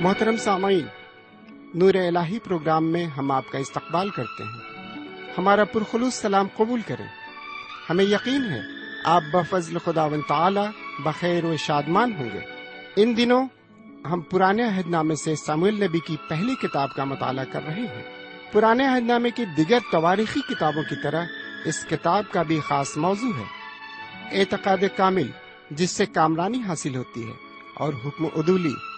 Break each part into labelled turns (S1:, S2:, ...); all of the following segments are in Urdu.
S1: محترم سامعین، نور الہی پروگرام میں ہم آپ کا استقبال کرتے ہیں۔ ہمارا پرخلوص سلام قبول کریں۔ ہمیں یقین ہے آپ بفضل خدا تعالی بخیر و شادمان ہوں گے۔ ان دنوں ہم پرانے عہد نامے سے سامع نبی کی پہلی کتاب کا مطالعہ کر رہے ہیں۔ پرانے عہد نامے کی دیگر تواریخی کتابوں کی طرح اس کتاب کا بھی خاص موضوع ہے۔ اعتقاد کامل، جس سے کامرانی حاصل ہوتی ہے اور حکم عدولی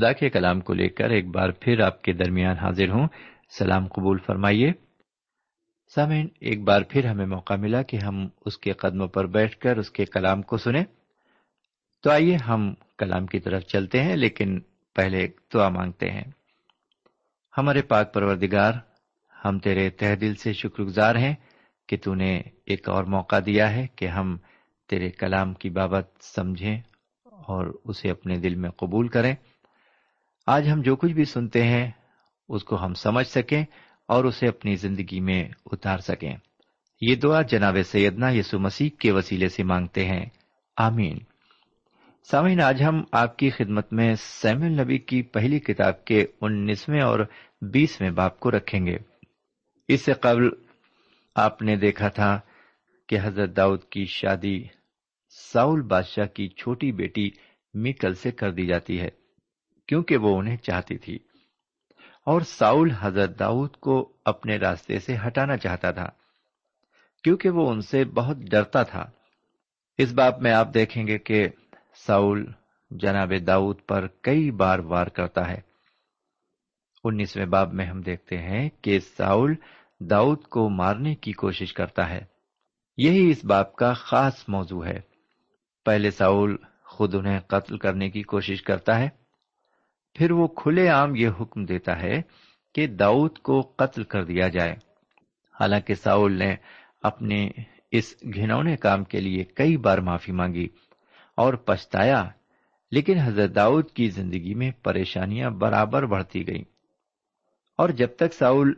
S2: خدا کے کلام کو لے کر ایک بار پھر آپ کے درمیان حاضر ہوں۔ سلام قبول فرمائیے۔ سامعین، ایک بار پھر ہمیں موقع ملا کہ ہم اس کے قدموں پر بیٹھ کر اس کے کلام کو سنیں۔ تو آئیے ہم کلام کی طرف چلتے ہیں، لیکن پہلے دعا مانگتے ہیں۔ ہمارے پاک پروردگار، ہم تیرے تہ دل سے شکر گزار ہیں کہ تو نے ایک اور موقع دیا ہے کہ ہم تیرے کلام کی بابت سمجھیں اور اسے اپنے دل میں قبول کریں۔ آج ہم جو کچھ بھی سنتے ہیں، اس کو ہم سمجھ سکیں اور اسے اپنی زندگی میں اتار سکیں۔ یہ دعا جناب سیدنا یسو مسیح کے وسیلے سے مانگتے ہیں۔ آمین۔ سامعین، آج ہم آپ کی خدمت میں سیم النبی کی پہلی کتاب کے انیسویں اور بیسویں باپ کو رکھیں گے۔ اس سے قبل آپ نے دیکھا تھا کہ حضرت داؤد کی شادی ساؤل بادشاہ کی چھوٹی بیٹی میکل سے کر دی جاتی ہے۔ کیونکہ وہ انہیں چاہتی تھی۔ اور ساؤل حضرت داؤد کو اپنے راستے سے ہٹانا چاہتا تھا، کیونکہ وہ ان سے بہت ڈرتا تھا۔ اس باب میں آپ دیکھیں گے کہ ساؤل جناب داؤد پر کئی بار وار کرتا ہے۔ انیسویں باب میں ہم دیکھتے ہیں کہ ساؤل داؤد کو مارنے کی کوشش کرتا ہے۔ یہی اس باپ کا خاص موضوع ہے۔ پہلے ساؤل خود انہیں قتل کرنے کی کوشش کرتا ہے پھر وہ کھلے عام یہ حکم دیتا ہے کہ داؤد کو قتل کر دیا جائے۔ حالانکہ ساؤل نے اپنے اس گھنونے کام کے لیے کئی بار معافی مانگی اور پچھتایا، لیکن حضرت داؤد کی زندگی میں پریشانیاں برابر بڑھتی گئیں۔ اور جب تک ساؤل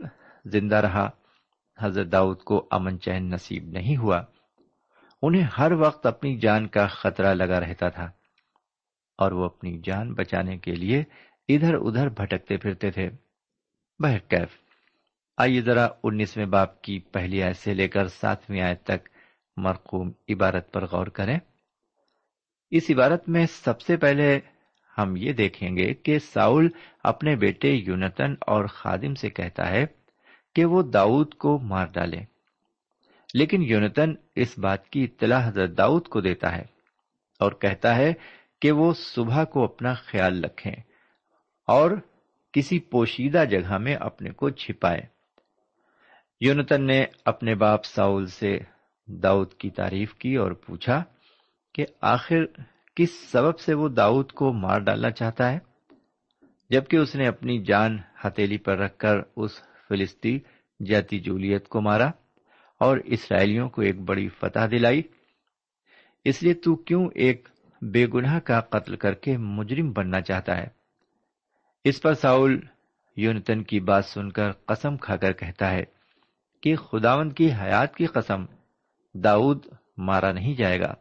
S2: زندہ رہا، حضرت داؤد کو امن چین نصیب نہیں ہوا۔ انہیں ہر وقت اپنی جان کا خطرہ لگا رہتا تھا۔ اور وہ اپنی جان بچانے کے لیے ادھر ادھر بھٹکتے پھرتے تھے۔ بہرکیف آئیے ذرا انیسویں باپ کی پہلی آیت سے لے کر ساتویں آیت تک مرقوم عبارت پر غور کریں۔ اس عبارت میں سب سے پہلے ہم یہ دیکھیں گے کہ ساؤل اپنے بیٹے یونتن اور خادم سے کہتا ہے کہ وہ داؤد کو مار ڈالے۔ لیکن یونتن اس بات کی اطلاع حضرت داؤد کو دیتا ہے اور کہتا ہے کہ وہ صبح کو اپنا خیال رکھیں اور کسی پوشیدہ جگہ میں اپنے کو چھپائے یونتن نے اپنے باپ ساؤل سے داؤد کی تعریف کی اور پوچھا کہ آخر کس سبب سے وہ داؤد کو مار ڈالنا چاہتا ہے؟ جبکہ اس نے اپنی جان ہتیلی پر رکھ کر اس فلسطی جاتی جولیت کو مارا اور اسرائیلیوں کو ایک بڑی فتح دلائی۔ اس لیے تو کیوں ایک بے گناہ کا قتل کر کے مجرم بننا چاہتا ہے۔ اس پر ساؤل یونتن کی بات سن کر قسم کھا کر کہتا ہے کہ خداون کی حیات کی قسم داؤد مارا نہیں جائے گا۔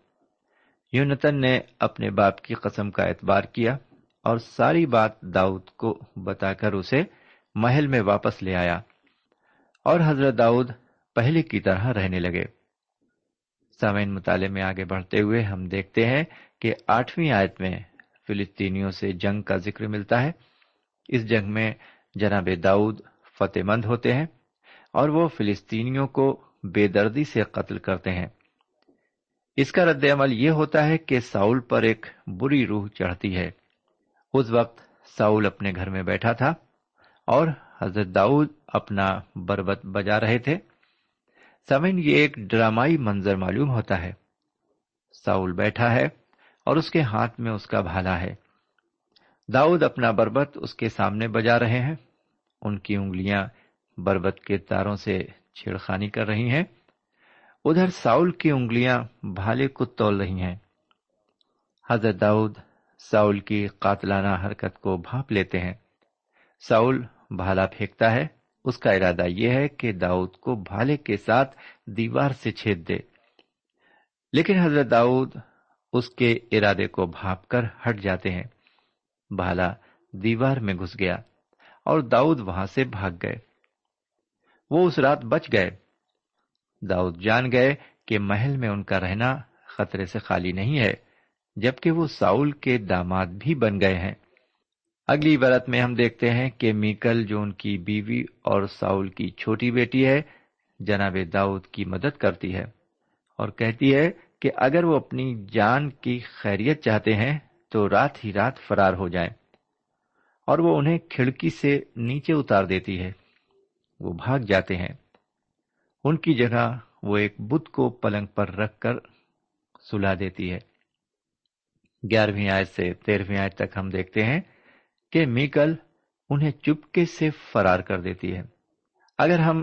S2: یونتن نے اپنے باپ کی قسم کا اعتبار کیا اور ساری بات داؤد کو بتا کر اسے محل میں واپس لے آیا اور حضرت داؤد پہلے کی طرح رہنے لگے۔ سامعین مطالعے میں آگے بڑھتے ہوئے ہم دیکھتے ہیں کہ آٹھویں آیت میں فلسطینیوں سے جنگ کا ذکر ملتا ہے۔ اس جنگ میں جناب داؤد فتح مند ہوتے ہیں اور وہ فلسطینیوں کو بے دردی سے قتل کرتے ہیں۔ اس کا رد عمل یہ ہوتا ہے کہ ساؤل پر ایک بری روح چڑھتی ہے۔ اس وقت ساؤل اپنے گھر میں بیٹھا تھا اور حضرت داؤد اپنا بربت بجا رہے تھے۔ سمن یہ ایک ڈرامائی منظر معلوم ہوتا ہے۔ ساؤل بیٹھا ہے اور اس کے ہاتھ میں اس کا بھالا ہے۔ داؤد اپنا بربت اس کے سامنے بجا رہے ہیں۔ ان کی انگلیاں بربت کے تاروں سے چھیڑخانی کر رہی ہیں۔ ادھر ساؤل کی انگلیاں بھالے کو تول رہی ہیں۔ حضرت داؤد ساؤل کی قاتلانہ حرکت کو بھانپ لیتے ہیں۔ ساؤل بھالا پھینکتا ہے۔ اس کا ارادہ یہ ہے کہ داؤد کو بھالے کے ساتھ دیوار سے چھید دے۔ لیکن حضرت داؤد اس کے ارادے کو بھاپ کر ہٹ جاتے ہیں۔ بھالا دیوار میں گھس گیا اور داؤد وہاں سے بھاگ گئے۔ وہ اس رات بچ گئے۔ داؤد جان گئے کہ محل میں ان کا رہنا خطرے سے خالی نہیں ہے، جبکہ وہ ساؤل کے داماد بھی بن گئے ہیں۔ اگلی برت میں ہم دیکھتے ہیں کہ میکل جو ان کی بیوی اور ساؤل کی چھوٹی بیٹی ہے، جناب داؤد کی مدد کرتی ہے اور کہتی ہے کہ اگر وہ اپنی جان کی خیریت چاہتے ہیں تو رات ہی رات فرار ہو جائیں اور وہ انہیں کھڑکی سے نیچے اتار دیتی ہے۔ وہ بھاگ جاتے ہیں۔ ان کی جگہ وہ ایک بت کو پلنگ پر رکھ کر سلا دیتی ہے۔ گیارہویں آیت سے تیرہویں آیت تک ہم دیکھتے ہیں کہ میکل انہیں چپکے سے فرار کر دیتی ہے۔ اگر ہم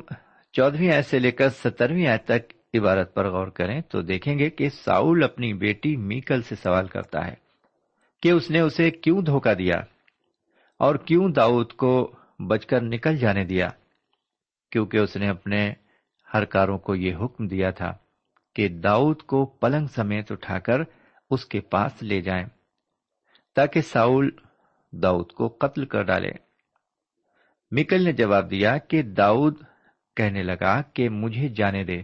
S2: چودہویں آیت سے لے کر سترویں آیت تک عبارت پر غور کریں تو دیکھیں گے کہ ساؤل اپنی بیٹی میکل سے سوال کرتا ہے کہ اس نے اسے کیوں دھوکہ دیا اور کیوں داؤد کو بچ کر نکل جانے دیا؟ کیونکہ اس نے اپنے ہر کاروں کو یہ حکم دیا تھا کہ داؤد کو پلنگ سمیت اٹھا کر اس کے پاس لے جائیں تاکہ ساؤل داؤد کو قتل کر ڈالے۔ مکل نے جواب دیا کہ داؤد کہنے لگا کہ مجھے جانے دے۔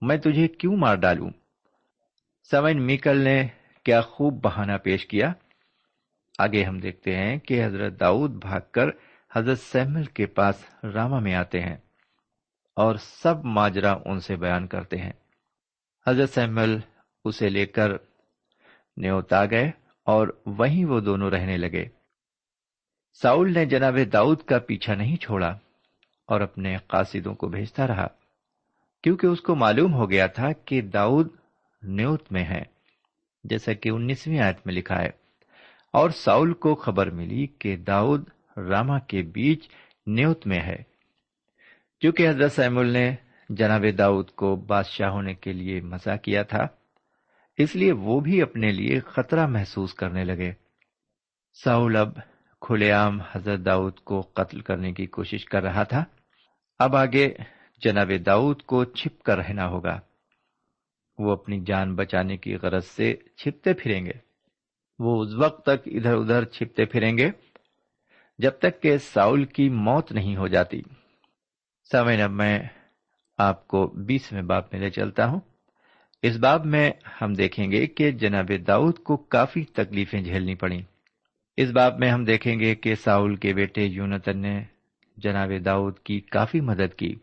S2: میں تجھے کیوں مار ڈالوں؟ سمن میکل نے کیا خوب بہانہ پیش کیا۔ آگے ہم دیکھتے ہیں کہ حضرت داؤد بھاگ کر حضرت سیمل کے پاس راما میں آتے ہیں اور سب ماجرا ان سے بیان کرتے ہیں۔ حضرت سیمل اسے لے کر نیوتا گئے اور وہیں وہ دونوں رہنے لگے۔ ساؤل نے جناب داؤد کا پیچھا نہیں چھوڑا اور اپنے قاصدوں کو بھیجتا رہا۔ کیونکہ اس کو معلوم ہو گیا تھا کہ داؤد نیوت میں ہے، جیسا کہ انیسویں آیت میں لکھا ہے۔ اور ساؤل کو خبر ملی کہ داؤد راما کے بیچ نیوت میں ہے۔ کیونکہ حضرت سیمل نے جناب داؤد کو بادشاہ ہونے کے لیے مزہ کیا تھا، اس لیے وہ بھی اپنے لیے خطرہ محسوس کرنے لگے۔ ساؤل اب کھلے عام حضرت داؤد کو قتل کرنے کی کوشش کر رہا تھا۔ اب آگے جناب داؤد کو چھپ کر رہنا ہوگا۔ وہ اپنی جان بچانے کی غرض سے چھپتے پھریں گے۔ وہ اس وقت تک ادھر ادھر چھپتے پھریں گے جب تک کہ ساؤل کی موت نہیں ہو جاتی۔ سمین اب میں آپ کو بیسویں باب میں لے چلتا ہوں۔ اس باب میں ہم دیکھیں گے کہ جناب داؤد کو کافی تکلیفیں جھیلنی پڑیں۔ اس باب میں ہم دیکھیں گے کہ ساؤل کے بیٹے یونتن نے جناب داؤد کی کافی مدد کی۔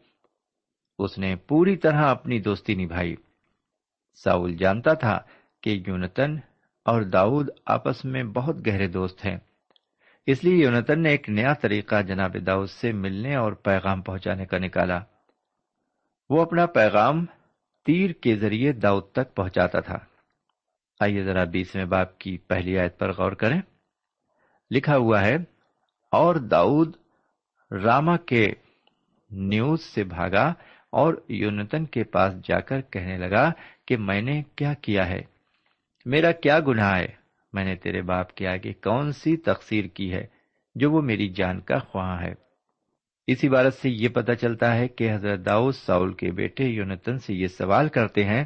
S2: اس نے پوری طرح اپنی دوستی نبھائی۔ ساؤل جانتا تھا کہ یونتن اور داؤد آپس میں بہت گہرے دوست ہیں۔ اس لیے یونتن نے ایک نیا طریقہ جناب داؤد سے ملنے اور پیغام پہنچانے کا نکالا۔ وہ اپنا پیغام تیر کے ذریعے داؤد تک پہنچاتا تھا۔ آئیے ذرا بیسویں باپ کی پہلی آیت پر غور کریں۔ لکھا ہوا ہے، اور داؤد راما کے نیوز سے بھاگا اور یونتن کے پاس جا کر کہنے لگا کہ میں نے کیا کیا ہے؟ میرا کیا گناہ ہے؟ میں نے تیرے باپ کے آگے کون سی تقسیر کی ہے جو وہ میری جان کا خواہاں ہے؟ اسی بارت سے یہ پتا چلتا ہے کہ حضرت داؤد ساؤل کے بیٹے یونتن سے یہ سوال کرتے ہیں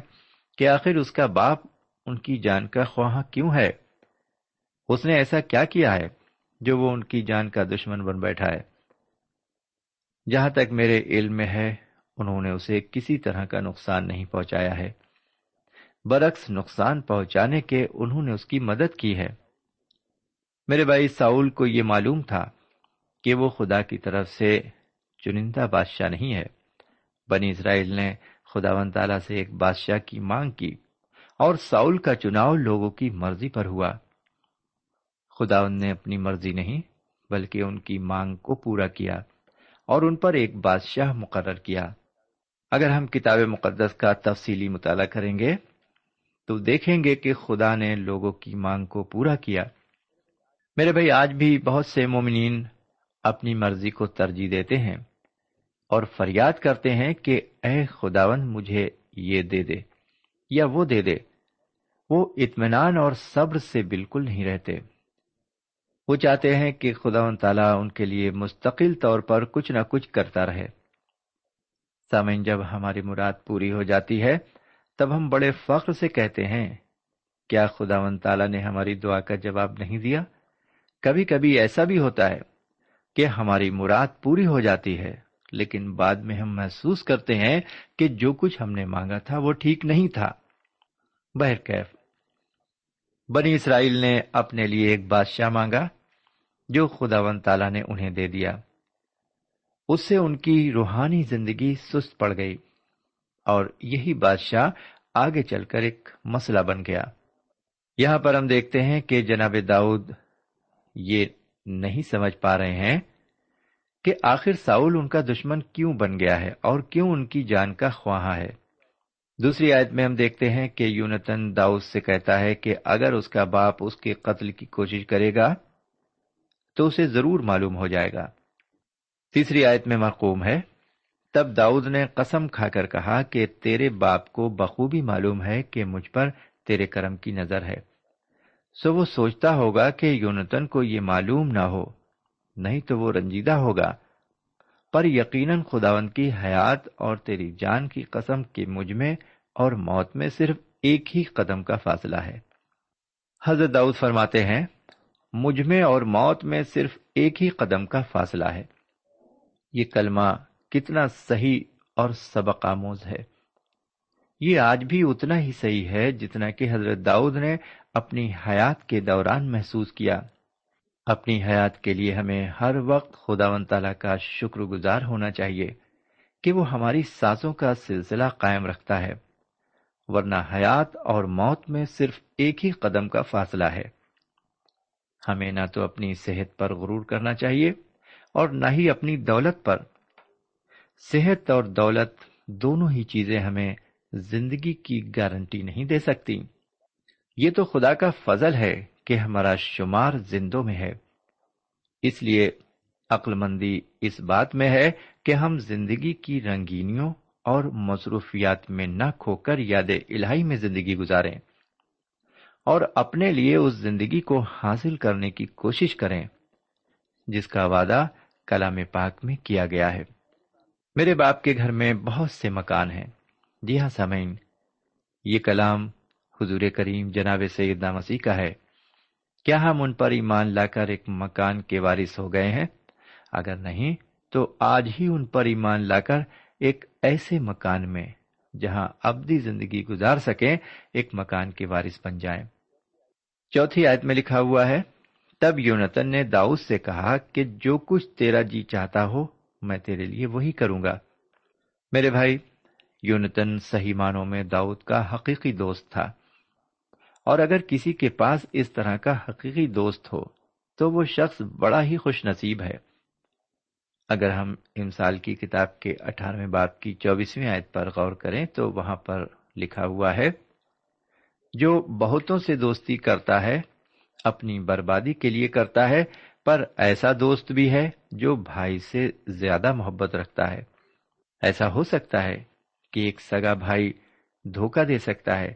S2: کہ آخر اس کا باپ ان کی جان کا خواہاں کیوں ہے؟ اس نے ایسا کیا کیا ہے جو وہ ان کی جان کا دشمن بن بیٹھا ہے؟ جہاں تک میرے علم میں ہے انہوں نے اسے کسی طرح کا نقصان نہیں پہنچایا ہے۔ برعکس نقصان پہنچانے کے انہوں نے اس کی مدد کی ہے۔ میرے بھائی، ساؤل کو یہ معلوم تھا کہ وہ خدا کی طرف سے چنندہ بادشاہ نہیں ہے۔ بنی اسرائیل نے خدا و تعالی سے ایک بادشاہ کی مانگ کی اور ساؤل کا چناؤ لوگوں کی مرضی پر ہوا۔ خدا نے اپنی مرضی نہیں، بلکہ ان کی مانگ کو پورا کیا اور ان پر ایک بادشاہ مقرر کیا۔ اگر ہم کتاب مقدس کا تفصیلی مطالعہ کریں گے، تو دیکھیں گے کہ خدا نے لوگوں کی مانگ کو پورا کیا۔ میرے بھائی، آج بھی بہت سے مومنین اپنی مرضی کو ترجیح دیتے ہیں اور فریاد کرتے ہیں کہ اے خداون مجھے یہ دے دے یا وہ دے دے۔ وہ اطمینان اور صبر سے بالکل نہیں رہتے۔ وہ چاہتے ہیں کہ خدا و تعالیٰ ان کے لیے مستقل طور پر کچھ نہ کچھ کرتا رہے۔ سامعین، جب ہماری مراد پوری ہو جاتی ہے، تب ہم بڑے فخر سے کہتے ہیں، کیا خدا و تعالیٰ نے ہماری دعا کا جواب نہیں دیا؟ کبھی کبھی ایسا بھی ہوتا ہے کہ ہماری مراد پوری ہو جاتی ہے، لیکن بعد میں ہم محسوس کرتے ہیں کہ جو کچھ ہم نے مانگا تھا وہ ٹھیک نہیں تھا۔ بہرکیف بنی اسرائیل نے اپنے لیے ایک بادشاہ مانگا جو خدا ون تالا نے انہیں دے دیا۔ اس سے ان کی روحانی زندگی سست پڑ گئی اور یہی بادشاہ آگے چل کر ایک مسئلہ بن گیا۔ یہاں پر ہم دیکھتے ہیں کہ جناب داؤد یہ نہیں سمجھ پا رہے ہیں کہ آخر ساؤل ان کا دشمن کیوں بن گیا ہے اور کیوں ان کی جان کا خواہاں ہے۔ دوسری آیت میں ہم دیکھتے ہیں کہ یونتن داؤد سے کہتا ہے کہ اگر اس کا باپ اس کے قتل کی کوشش کرے گا تو اسے ضرور معلوم ہو جائے گا۔ تیسری آیت میں مقوم ہے، تب داؤد نے قسم کھا کر کہا کہ تیرے باپ کو بخوبی معلوم ہے کہ مجھ پر تیرے کرم کی نظر ہے۔ سو وہ سوچتا ہوگا کہ یونتن کو یہ معلوم نہ ہو، نہیں تو وہ رنجیدہ ہوگا۔ پر یقیناً خداون کی حیات اور تیری جان کی قسم کے مجھ میں اور موت میں صرف ایک ہی قدم کا فاصلہ ہے۔ حضرت داؤد فرماتے ہیں، مجھ میں اور موت میں صرف ایک ہی قدم کا فاصلہ ہے۔ یہ کلمہ کتنا صحیح اور سبق آموز ہے۔ یہ آج بھی اتنا ہی صحیح ہے جتنا کہ حضرت داؤد نے اپنی حیات کے دوران محسوس کیا۔ اپنی حیات کے لیے ہمیں ہر وقت خدا و تعالی کا شکر گزار ہونا چاہیے کہ وہ ہماری سانسوں کا سلسلہ قائم رکھتا ہے، ورنہ حیات اور موت میں صرف ایک ہی قدم کا فاصلہ ہے۔ ہمیں نہ تو اپنی صحت پر غرور کرنا چاہیے اور نہ ہی اپنی دولت پر۔ صحت اور دولت دونوں ہی چیزیں ہمیں زندگی کی گارنٹی نہیں دے سکتی۔ یہ تو خدا کا فضل ہے کہ ہمارا شمار زندوں میں ہے۔ اس لیے عقل مندی اس بات میں ہے کہ ہم زندگی کی رنگینیوں اور مصروفیات میں نہ کھو کر یاد الہی میں زندگی گزاریں۔ اور اپنے لیے اس زندگی کو حاصل کرنے کی کوشش کریں، جس کا وعدہ کلام پاک میں کیا گیا ہے۔ میرے باپ کے گھر میں بہت سے مکان ہیں۔ جی ہاں سامعین، یہ کلام حضور کریم جناب سیدنا مسیح کا ہے۔ کیا ہم ان پر ایمان لا کر ایک مکان کے وارث ہو گئے ہیں؟ اگر نہیں، تو آج ہی ان پر ایمان لا کر ایک ایسے مکان میں، جہاں ابدی زندگی گزار سکیں، ایک مکان کے وارث بن جائیں۔ چوتھی آیت میں لکھا ہوا ہے تب یونتن نے داؤد سے کہا کہ جو کچھ تیرا جی چاہتا ہو میں تیرے لیے وہی کروں گا۔ میرے بھائی، یونتن صحیح معنوں میں داؤد کا حقیقی دوست تھا۔ اور اگر کسی کے پاس اس طرح کا حقیقی دوست ہو، تو وہ شخص بڑا ہی خوش نصیب ہے۔ اگر ہم امسال کی کتاب کے اٹھارہویں باپ کی چوبیسویں آیت پر غور کریں تو وہاں پر لکھا ہوا ہے، جو بہتوں سے دوستی کرتا ہے اپنی بربادی کے لیے کرتا ہے، پر ایسا دوست بھی ہے جو بھائی سے زیادہ محبت رکھتا ہے۔ ایسا ہو سکتا ہے کہ ایک سگا بھائی دھوکہ دے سکتا ہے،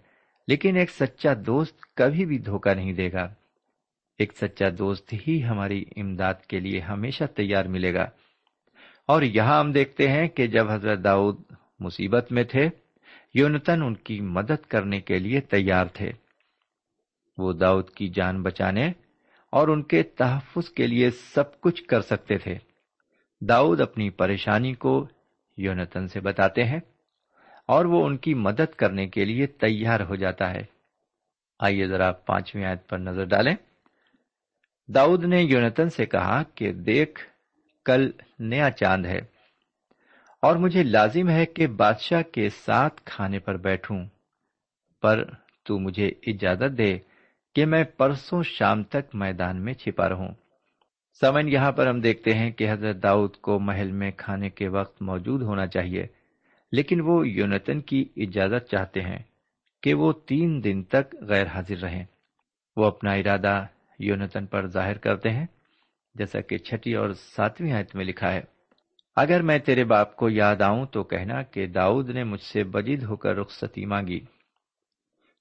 S2: لیکن ایک سچا دوست کبھی بھی دھوکہ نہیں دے گا۔ ایک سچا دوست ہی ہماری امداد کے لیے ہمیشہ تیار ملے گا۔ اور یہاں ہم دیکھتے ہیں کہ جب حضرت داؤد مصیبت میں تھے، یونتن ان کی مدد کرنے کے لیے تیار تھے۔ وہ داؤد کی جان بچانے اور ان کے تحفظ کے لیے سب کچھ کر سکتے تھے۔ داؤد اپنی پریشانی کو یونتن سے بتاتے ہیں اور وہ ان کی مدد کرنے کے لیے تیار ہو جاتا ہے۔ آئیے ذرا پانچویں آیت پر نظر ڈالیں۔ داؤد نے یونتن سے کہا کہ دیکھ، کل نیا چاند ہے اور مجھے لازم ہے کہ بادشاہ کے ساتھ کھانے پر بیٹھوں، پر تو مجھے اجازت دے کہ میں پرسوں شام تک میدان میں چھپا رہوں۔ سمن یہاں پر ہم دیکھتے ہیں کہ حضرت داؤد کو محل میں کھانے کے وقت موجود ہونا چاہیے، لیکن وہ یونتن کی اجازت چاہتے ہیں کہ وہ تین دن تک غیر حاضر رہیں۔ وہ اپنا ارادہ یونتن پر ظاہر کرتے ہیں، جیسا کہ چھٹی اور ساتویں آیت میں لکھا ہے۔ اگر میں تیرے باپ کو یاد آؤں تو کہنا کہ داؤد نے مجھ سے بجد ہو کر رخصتی مانگی۔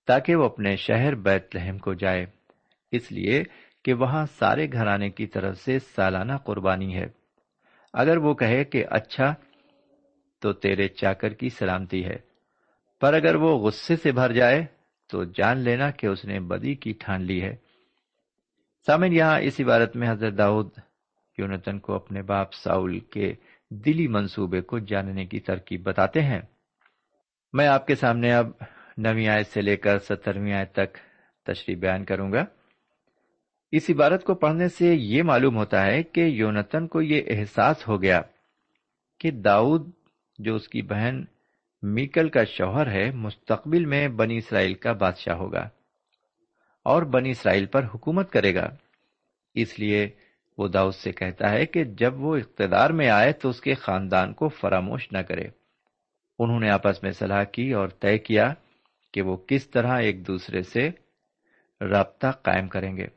S2: تاکہ وہ اپنے شہر بیت لہم کو جائے۔ اس لیے کہ وہاں سارے گھرانے کی طرف سے سالانہ قربانی ہے۔ اگر وہ کہے کہ اچھا تو تیرے چاکر کی سلامتی ہے۔ پر اگر وہ غصے سے بھر جائے، تو جان لینا کہ اس نے بدی کی ٹھان لی ہے۔ سامن یہاں اس عبارت میں حضرت داؤد یونتن کو اپنے باپ ساؤل کے دلی منصوبے کو جاننے کی ترکیب بتاتے ہیں۔ میں آپ کے سامنے اب نویں آیت سے لے کر سترویں آیت تک تشریح بیان کروں گا۔ اس عبارت کو پڑھنے سے یہ معلوم ہوتا ہے کہ یونتن کو یہ احساس ہو گیا کہ داؤد، جو اس کی بہن میکل کا شوہر ہے، مستقبل میں بنی اسرائیل کا بادشاہ ہوگا اور بنی اسرائیل پر حکومت کرے گا۔ اس لیے وہ داؤد سے کہتا ہے کہ جب وہ اقتدار میں آئے تو اس کے خاندان کو فراموش نہ کرے۔ انہوں نے آپس میں صلاح کی اور طے کیا کہ وہ کس طرح ایک دوسرے سے رابطہ قائم کریں گے۔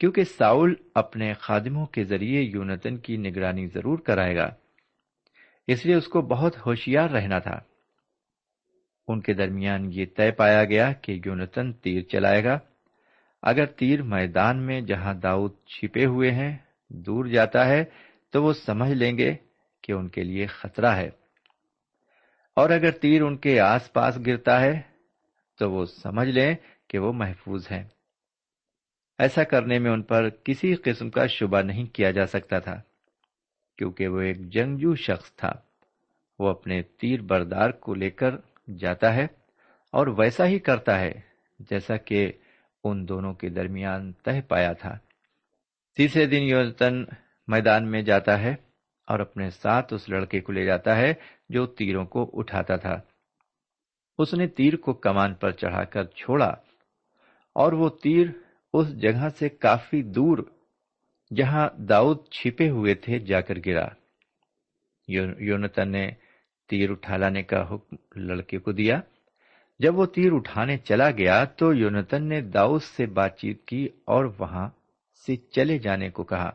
S2: کیونکہ ساؤل اپنے خادموں کے ذریعے یونتن کی نگرانی ضرور کرائے گا، اس لیے اس کو بہت ہوشیار رہنا تھا۔ ان کے درمیان یہ طے پایا گیا کہ یونتن تیر چلائے گا۔ اگر تیر میدان میں جہاں داؤد چھپے ہوئے ہیں دور جاتا ہے، تو وہ سمجھ لیں گے کہ ان کے لیے خطرہ ہے۔ اور اگر تیر ان کے آس پاس گرتا ہے تو وہ سمجھ لیں کہ وہ محفوظ ہیں۔ ایسا کرنے میں ان پر کسی قسم کا شبہ نہیں کیا جا سکتا تھا، کیونکہ وہ ایک جنگجو شخص تھا۔ وہ اپنے تیر بردار کو لے کر جاتا ہے اور ویسا ہی کرتا ہے، جیسا کہ ان دونوں کے درمیان تہ پایا تھا۔ تیسرے دن یونتن میدان میں جاتا ہے اور اپنے ساتھ اس لڑکے کو لے جاتا ہے جو تیروں کو اٹھاتا تھا۔ اس نے تیر کو کمان پر چڑھا کر چھوڑا اور وہ تیر اس جگہ سے کافی دور جہاں داؤد چھپے ہوئے تھے جا کر گرا۔ یونتن نے تیر اٹھا لانے کا حکم لڑکے کو دیا۔ جب وہ تیر اٹھانے چلا گیا تو یونتن نے داؤد سے بات چیت کی اور وہاں سے چلے جانے کو کہا۔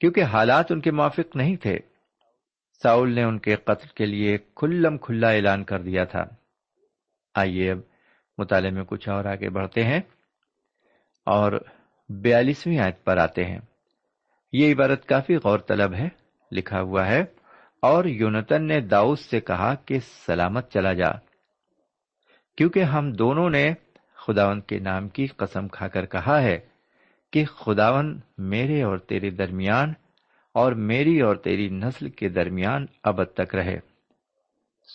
S2: کیونکہ حالات ان کے موافق نہیں تھے، ساؤل نے ان کے قتل کے لیے کھلم کھلا اعلان کر دیا تھا۔ آئیے اب مطالعے میں کچھ اور آگے بڑھتے ہیں اور بیالیسویں آیت پر آتے ہیں۔ یہ عبارت کافی غور طلب ہے، لکھا ہوا ہے، اور یونتن نے داؤد سے کہا کہ سلامت چلا جا، کیونکہ ہم دونوں نے خداون کے نام کی قسم کھا کر کہا ہے کہ خداون میرے اور تیرے درمیان اور میری اور تیری نسل کے درمیان ابد تک رہے۔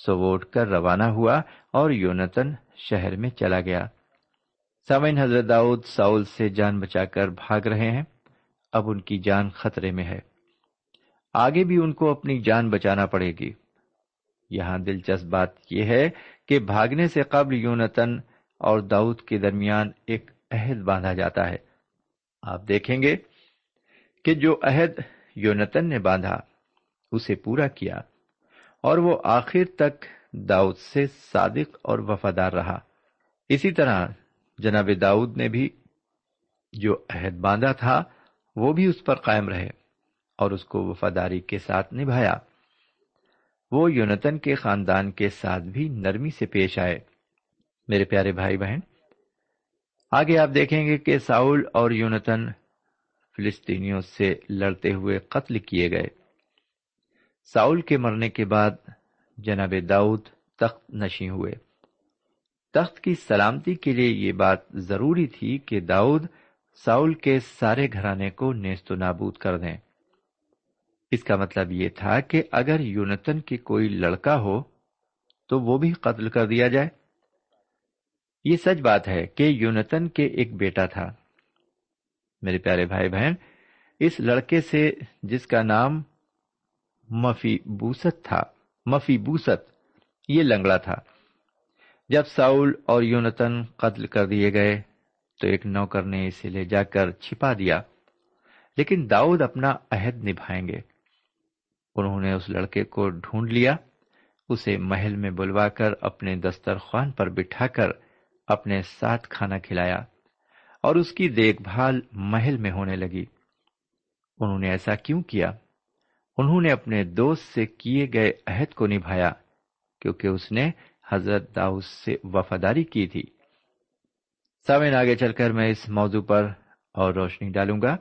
S2: سو وہ اٹھ کر روانہ ہوا اور یونتن شہر میں چلا گیا۔ سامعین، حضرت داؤد ساؤل سے جان بچا کر بھاگ رہے ہیں۔ اب ان کی جان خطرے میں ہے۔ آگے بھی ان کو اپنی جان بچانا پڑے گی۔ یہاں دلچسپ بات یہ ہے کہ بھاگنے سے قبل یونتن اور داؤد کے درمیان ایک عہد باندھا جاتا ہے۔ آپ دیکھیں گے کہ جو عہد یونتن نے باندھا، اسے پورا کیا۔ اور وہ آخر تک داؤد سے صادق اور وفادار رہا۔ اسی طرح جناب داؤد نے بھی جو عہد باندھا تھا، وہ بھی اس پر قائم رہے اور اس کو وفاداری کے ساتھ نبھایا۔ وہ یونتن کے خاندان کے ساتھ بھی نرمی سے پیش آئے۔ میرے پیارے بھائی بہن، آگے آپ دیکھیں گے کہ ساؤل اور یونتن فلسطینیوں سے لڑتے ہوئے قتل کیے گئے۔ ساؤل کے مرنے کے بعد جناب داؤد تخت نشی ہوئے۔ تخت کی سلامتی کے لیے یہ بات ضروری تھی کہ داؤد ساؤل کے سارے گھرانے کو نیست و نابود کر دیں۔ اس کا مطلب یہ تھا کہ اگر یونتن کی کوئی لڑکا ہو تو وہ بھی قتل کر دیا جائے۔ یہ سچ بات ہے کہ یونتن کے ایک بیٹا تھا۔ میرے پیارے بھائی بہن، اس لڑکے سے جس کا نام مفی بوست تھا۔ مفی بوست یہ لنگڑا تھا۔ جب ساؤل اور یونتن قتل کر دیے گئے، تو ایک نوکر نے اسے لے جا کر چھپا دیا۔ لیکن داؤد اپنا عہد نبھائیں گے۔ انہوں نے اس لڑکے کو ڈھونڈ لیا، اسے محل میں بلوا کر اپنے دسترخوان پر بٹھا کر اپنے ساتھ کھانا کھلایا اور اس کی دیکھ بھال محل میں ہونے لگی۔ انہوں نے ایسا کیوں کیا؟ انہوں نے اپنے دوست سے کیے گئے عہد کو نبھایا کیونکہ اس نے حضرت داؤس سے وفاداری کی تھی۔ سامن آگے چل کر میں اس موضوع پر اور روشنی ڈالوں گا،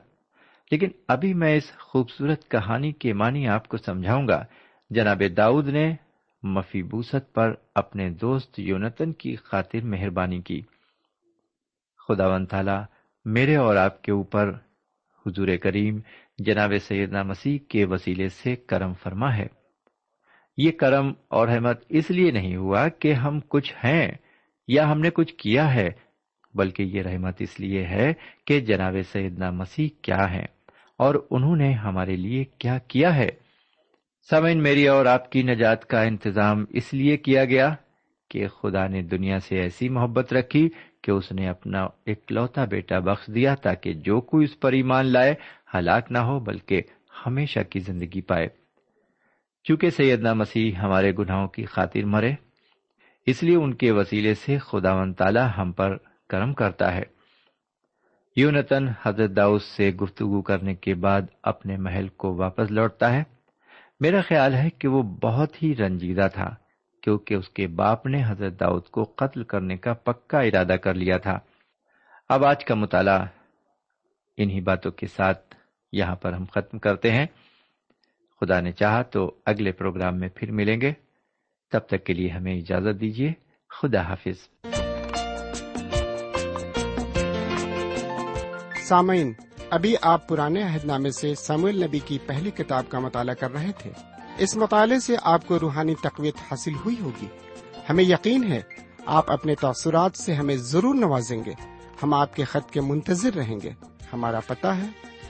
S2: لیکن ابھی میں اس خوبصورت کہانی کے معنی آپ کو سمجھاؤں گا۔ جناب داؤد نے مفی بوست پر اپنے دوست یونتن کی خاطر مہربانی کی۔ خدا و تعالی میرے اور آپ کے اوپر حضور کریم جناب سیدنا مسیح کے وسیلے سے کرم فرما ہے۔ یہ کرم اور احمد اس لیے نہیں ہوا کہ ہم کچھ ہیں یا ہم نے کچھ کیا ہے، بلکہ یہ رحمت اس لیے ہے کہ جناب سیدنا مسیح کیا ہے اور انہوں نے ہمارے لیے کیا کیا ہے۔ سمن میری اور آپ کی نجات کا انتظام اس لیے کیا گیا کہ خدا نے دنیا سے ایسی محبت رکھی کہ اس نے اپنا ایک لوتا بیٹا بخش دیا تاکہ جو کوئی اس پر ایمان لائے ہلاک نہ ہو بلکہ ہمیشہ کی زندگی پائے۔ چونکہ سیدنا مسیح ہمارے گناہوں کی خاطر مرے، اس لیے ان کے وسیلے سے خدا و تعالی ہم پر کرم کرتا ہے۔ یونتن حضرت داؤس سے گفتگو کرنے کے بعد اپنے محل کو واپس لوٹتا ہے۔ میرا خیال ہے کہ وہ بہت ہی رنجیدہ تھا، کیونکہ اس کے باپ نے حضرت داؤد کو قتل کرنے کا پکا ارادہ کر لیا تھا۔ اب آج کا مطالعہ انہی باتوں کے ساتھ یہاں پر ہم ختم کرتے ہیں۔ خدا نے چاہا تو اگلے پروگرام میں پھر ملیں گے۔ تب تک کے لیے ہمیں اجازت دیجیے۔ خدا حافظ۔
S1: سامعین، ابھی آپ پرانے عہد نامے سے سامویل نبی کی پہلی کتاب کا مطالعہ کر رہے تھے۔ اس مطالعے سے آپ کو روحانی تقویت حاصل ہوئی ہوگی۔ ہمیں یقین ہے، آپ اپنے تاثرات سے ہمیں ضرور نوازیں گے۔ ہم آپ کے خط کے منتظر رہیں گے۔ ہمارا پتہ ہے۔